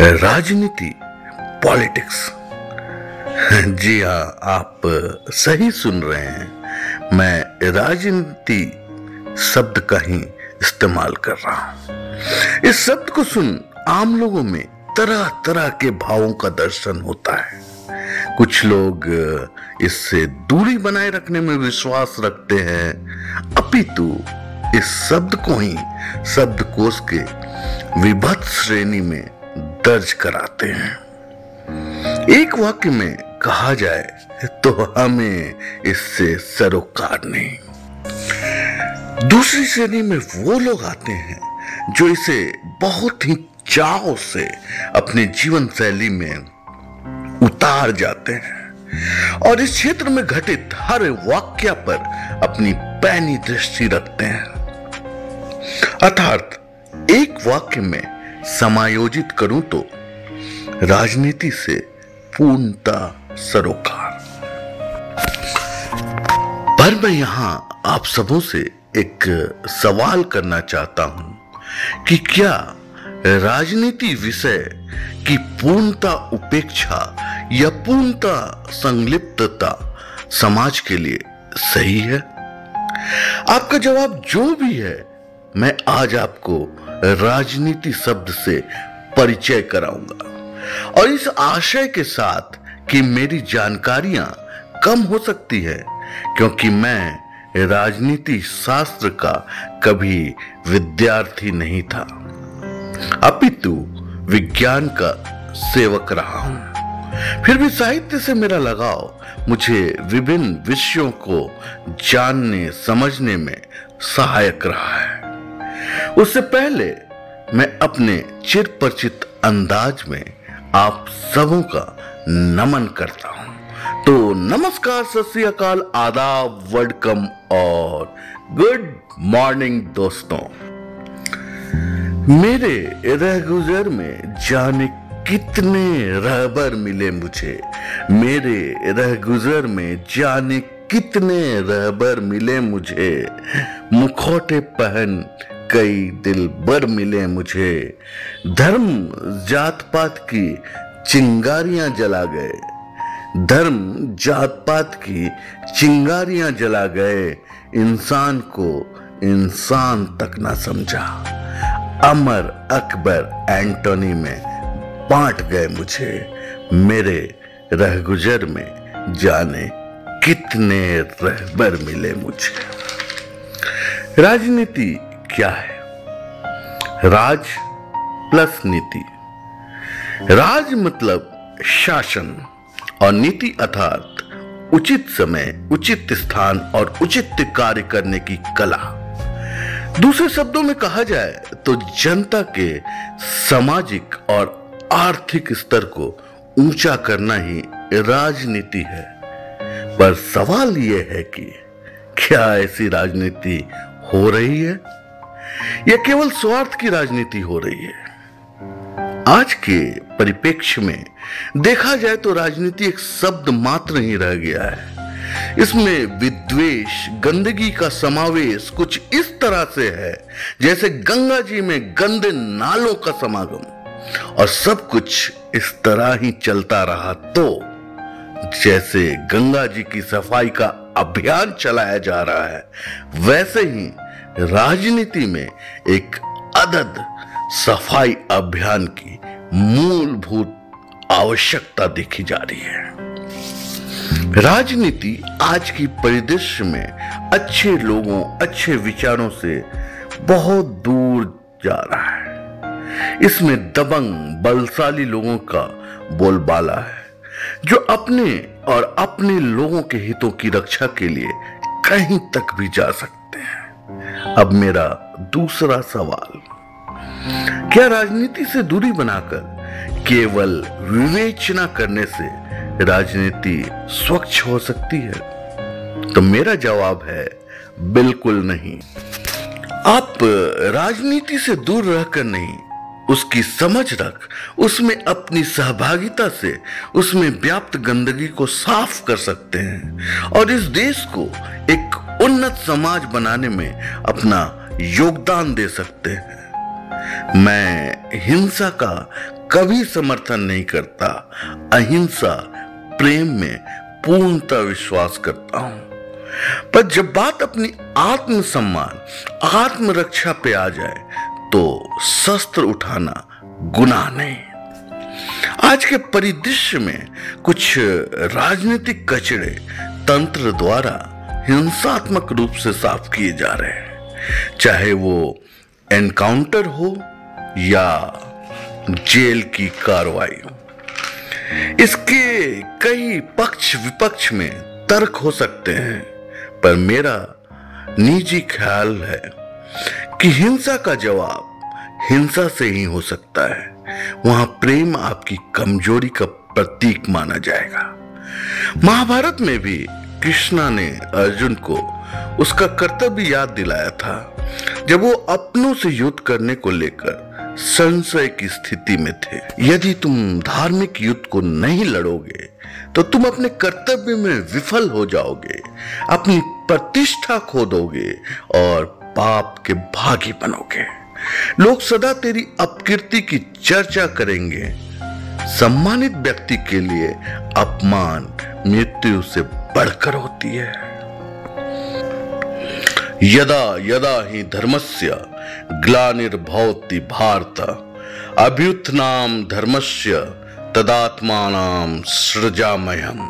राजनीति, पॉलिटिक्स। जी हाँ आप सही सुन रहे हैं। मैं राजनीति शब्द का ही इस्तेमाल कर रहा हूँ। इस शब्द को सुन आम लोगों में तरह तरह के भावों का दर्शन होता है। कुछ लोग इससे दूरी बनाए रखने में विश्वास रखते हैं। अपितु इस शब्द को ही शब्दकोश के विभत्त श्रेणी में दर्ज कराते हैं। एक वाक्य में कहा जाए तो हमें इससे सरोकार नहीं। दूसरी श्रेणी में वो लोग आते हैं जो इसे बहुत ही चाव से अपने जीवन शैली में उतार जाते हैं और इस क्षेत्र में घटित हर वाक्य पर अपनी पैनी दृष्टि रखते हैं। अर्थात एक वाक्य में समायोजित करूँ तो राजनीति से पूर्णता सरोकार। पर मैं यहाँ आप सबों से एक सवाल करना चाहता हूँ कि क्या राजनीति विषय की पूर्णता उपेक्षा या पूर्णता संलिप्तता समाज के लिए सही है? आपका जवाब जो भी है, मैं आज आपको राजनीति शब्द से परिचय कराऊँगा। और इस आशय के साथ कि मेरी जानकारियाँ कम हो सकती है, क्योंकि मैं राजनीति शास्त्र का कभी विद्यार्थी नहीं था। अपितु विज्ञान का सेवक रहा हूँ। फिर भी साहित्य से मेरा लगाव मुझे विभिन्न विषयों को जानने, समझने में सहायक रहा है। उससे पहले मैं अपने चिर परिचित अंदाज में आप सबों का नमन करता हूँ। तो नमस्कार, सत आदाब वेलकम और गुड मॉर्निंग दोस्तों। मेरे रह गुजर में जाने कितने रहबर मिले मुझे। मेरे रह गुजर में जाने कितने रहबर मिले मुझे। मुखौटे पहन कई दिल बर मिले मुझे। धर्म जात पात की चिंगारियाँ जला गए। धर्म जात पात की चिंगारियाँ जला गए। इंसान को इंसान तक ना समझा। अमर अकबर एंटोनी में बांट गए मुझे। मेरे रहगुजर में जाने कितने रहबर मिले मुझे। राजनीति क्या है? राज प्लस नीति। राज मतलब शासन और नीति अर्थात उचित समय, उचित स्थान और उचित कार्य करने की कला। दूसरे शब्दों में कहा जाए तो जनता के सामाजिक और आर्थिक स्तर को ऊँचा करना ही राजनीति है। पर सवाल यह है कि क्या ऐसी राजनीति हो रही है? या केवल स्वार्थ की राजनीति हो रही है। आज के परिप्रेक्ष्य में देखा जाए तो राजनीति एक शब्द मात्र ही रह गया है। इसमें विद्वेश गंदगी का समावेश कुछ इस तरह से है, जैसे गंगा जी में गंदे नालों का समागम। और सब कुछ इस तरह ही चलता रहा तो जैसे गंगा जी की सफ़ाई का अभियान चलाया जा रहा है, वैसे ही राजनीति में एक अदद सफ़ाई अभियान की मूलभूत आवश्यकता देखी जा रही है। राजनीति आज की परिदृश्य में अच्छे लोगों, अच्छे विचारों से बहुत दूर जा रहा है। इसमें दबंग, बलशाली लोगों का बोलबाला है, जो अपने और अपने लोगों के हितों की रक्षा के लिए कहीं तक भी जा सकते अब मेरा दूसरा सवाल। क्या राजनीति से दूरी बनाकर केवल विवेचना करने से राजनीति स्वच्छ हो सकती है? तो मेरा जवाब है, बिल्कुल नहीं। आप राजनीति से दूर रहकर नहीं उसकी समझ रख, उसमें अपनी सहभागिता से, उसमें व्याप्त गंदगी को साफ़ कर सकते हैं और इस देश को एक उन्नत समाज बनाने में अपना योगदान दे सकते हैं। मैं हिंसा का कभी समर्थन नहीं करता, अहिंसा प्रेम में पूर्णतः विश्वास करता हूँ। पर जब बात अपनी आत्म सम्मान आत्मरक्षा पे आ जाए तो शस्त्र उठाना गुनाह नहीं। आज के परिदृश्य में कुछ राजनीतिक कचड़े तंत्र द्वारा हिंसात्मक रूप से साफ़ किए जा रहे हैं। चाहे वो एनकाउंटर हो या जेल की कार्रवाई हो। इसके कई पक्ष विपक्ष में तर्क हो सकते हैं, पर मेरा निजी ख्याल है कि हिंसा का जवाब हिंसा से ही हो सकता है। वहाँ प्रेम आपकी कमज़ोरी का प्रतीक माना जाएगा। महाभारत में भी कृष्णा ने अर्जुन को उसका कर्तव्य याद दिलाया था, जब वो अपनों से युद्ध करने को लेकर संशय की स्थिति में थे। यदि तुम धार्मिक युद्ध को नहीं लड़ोगे तो तुम अपने कर्तव्य में विफल हो जाओगे, अपनी प्रतिष्ठा खो दोगे और पाप के भागी बनोगे। लोग सदा तेरी अपकीर्ति की चर्चा करेंगे। सम्मानित व्यक्ति के लिए अपमान मृत्यु से बढ़कर होती है। यदा यदा ही धर्मस्य ग्लानिर्भवति भारत अभ्युत्थनाम धर्मस्य तदात्मानाम सृजामयम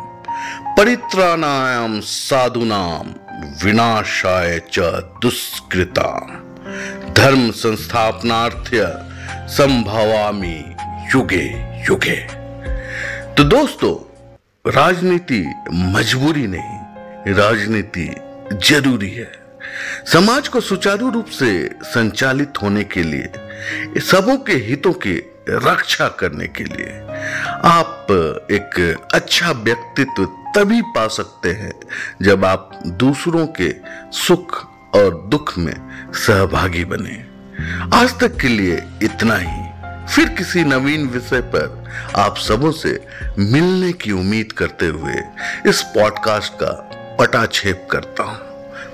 परित्राणायाम साधुनाम विनाशाय च दुष्कृता। धर्म संस्थापनार्थ्य संभवामी युगे युगे। तो दोस्तों, राजनीति मजबूरी नहीं, राजनीति ज़रूरी है। समाज को सुचारू रूप से संचालित होने के लिए, सबों के हितों की रक्षा करने के लिए आप एक अच्छा व्यक्तित्व तभी पा सकते हैं जब आप दूसरों के सुख और दुख में सहभागी बने। आज तक के लिए इतना ही। फिर किसी नवीन विषय पर आप सबों से मिलने की उम्मीद करते हुए इस पॉडकास्ट का पटाक्षेप करता हूँ।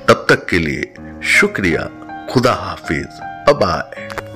तब तक के लिए शुक्रिया। खुदा हाफिज। बाय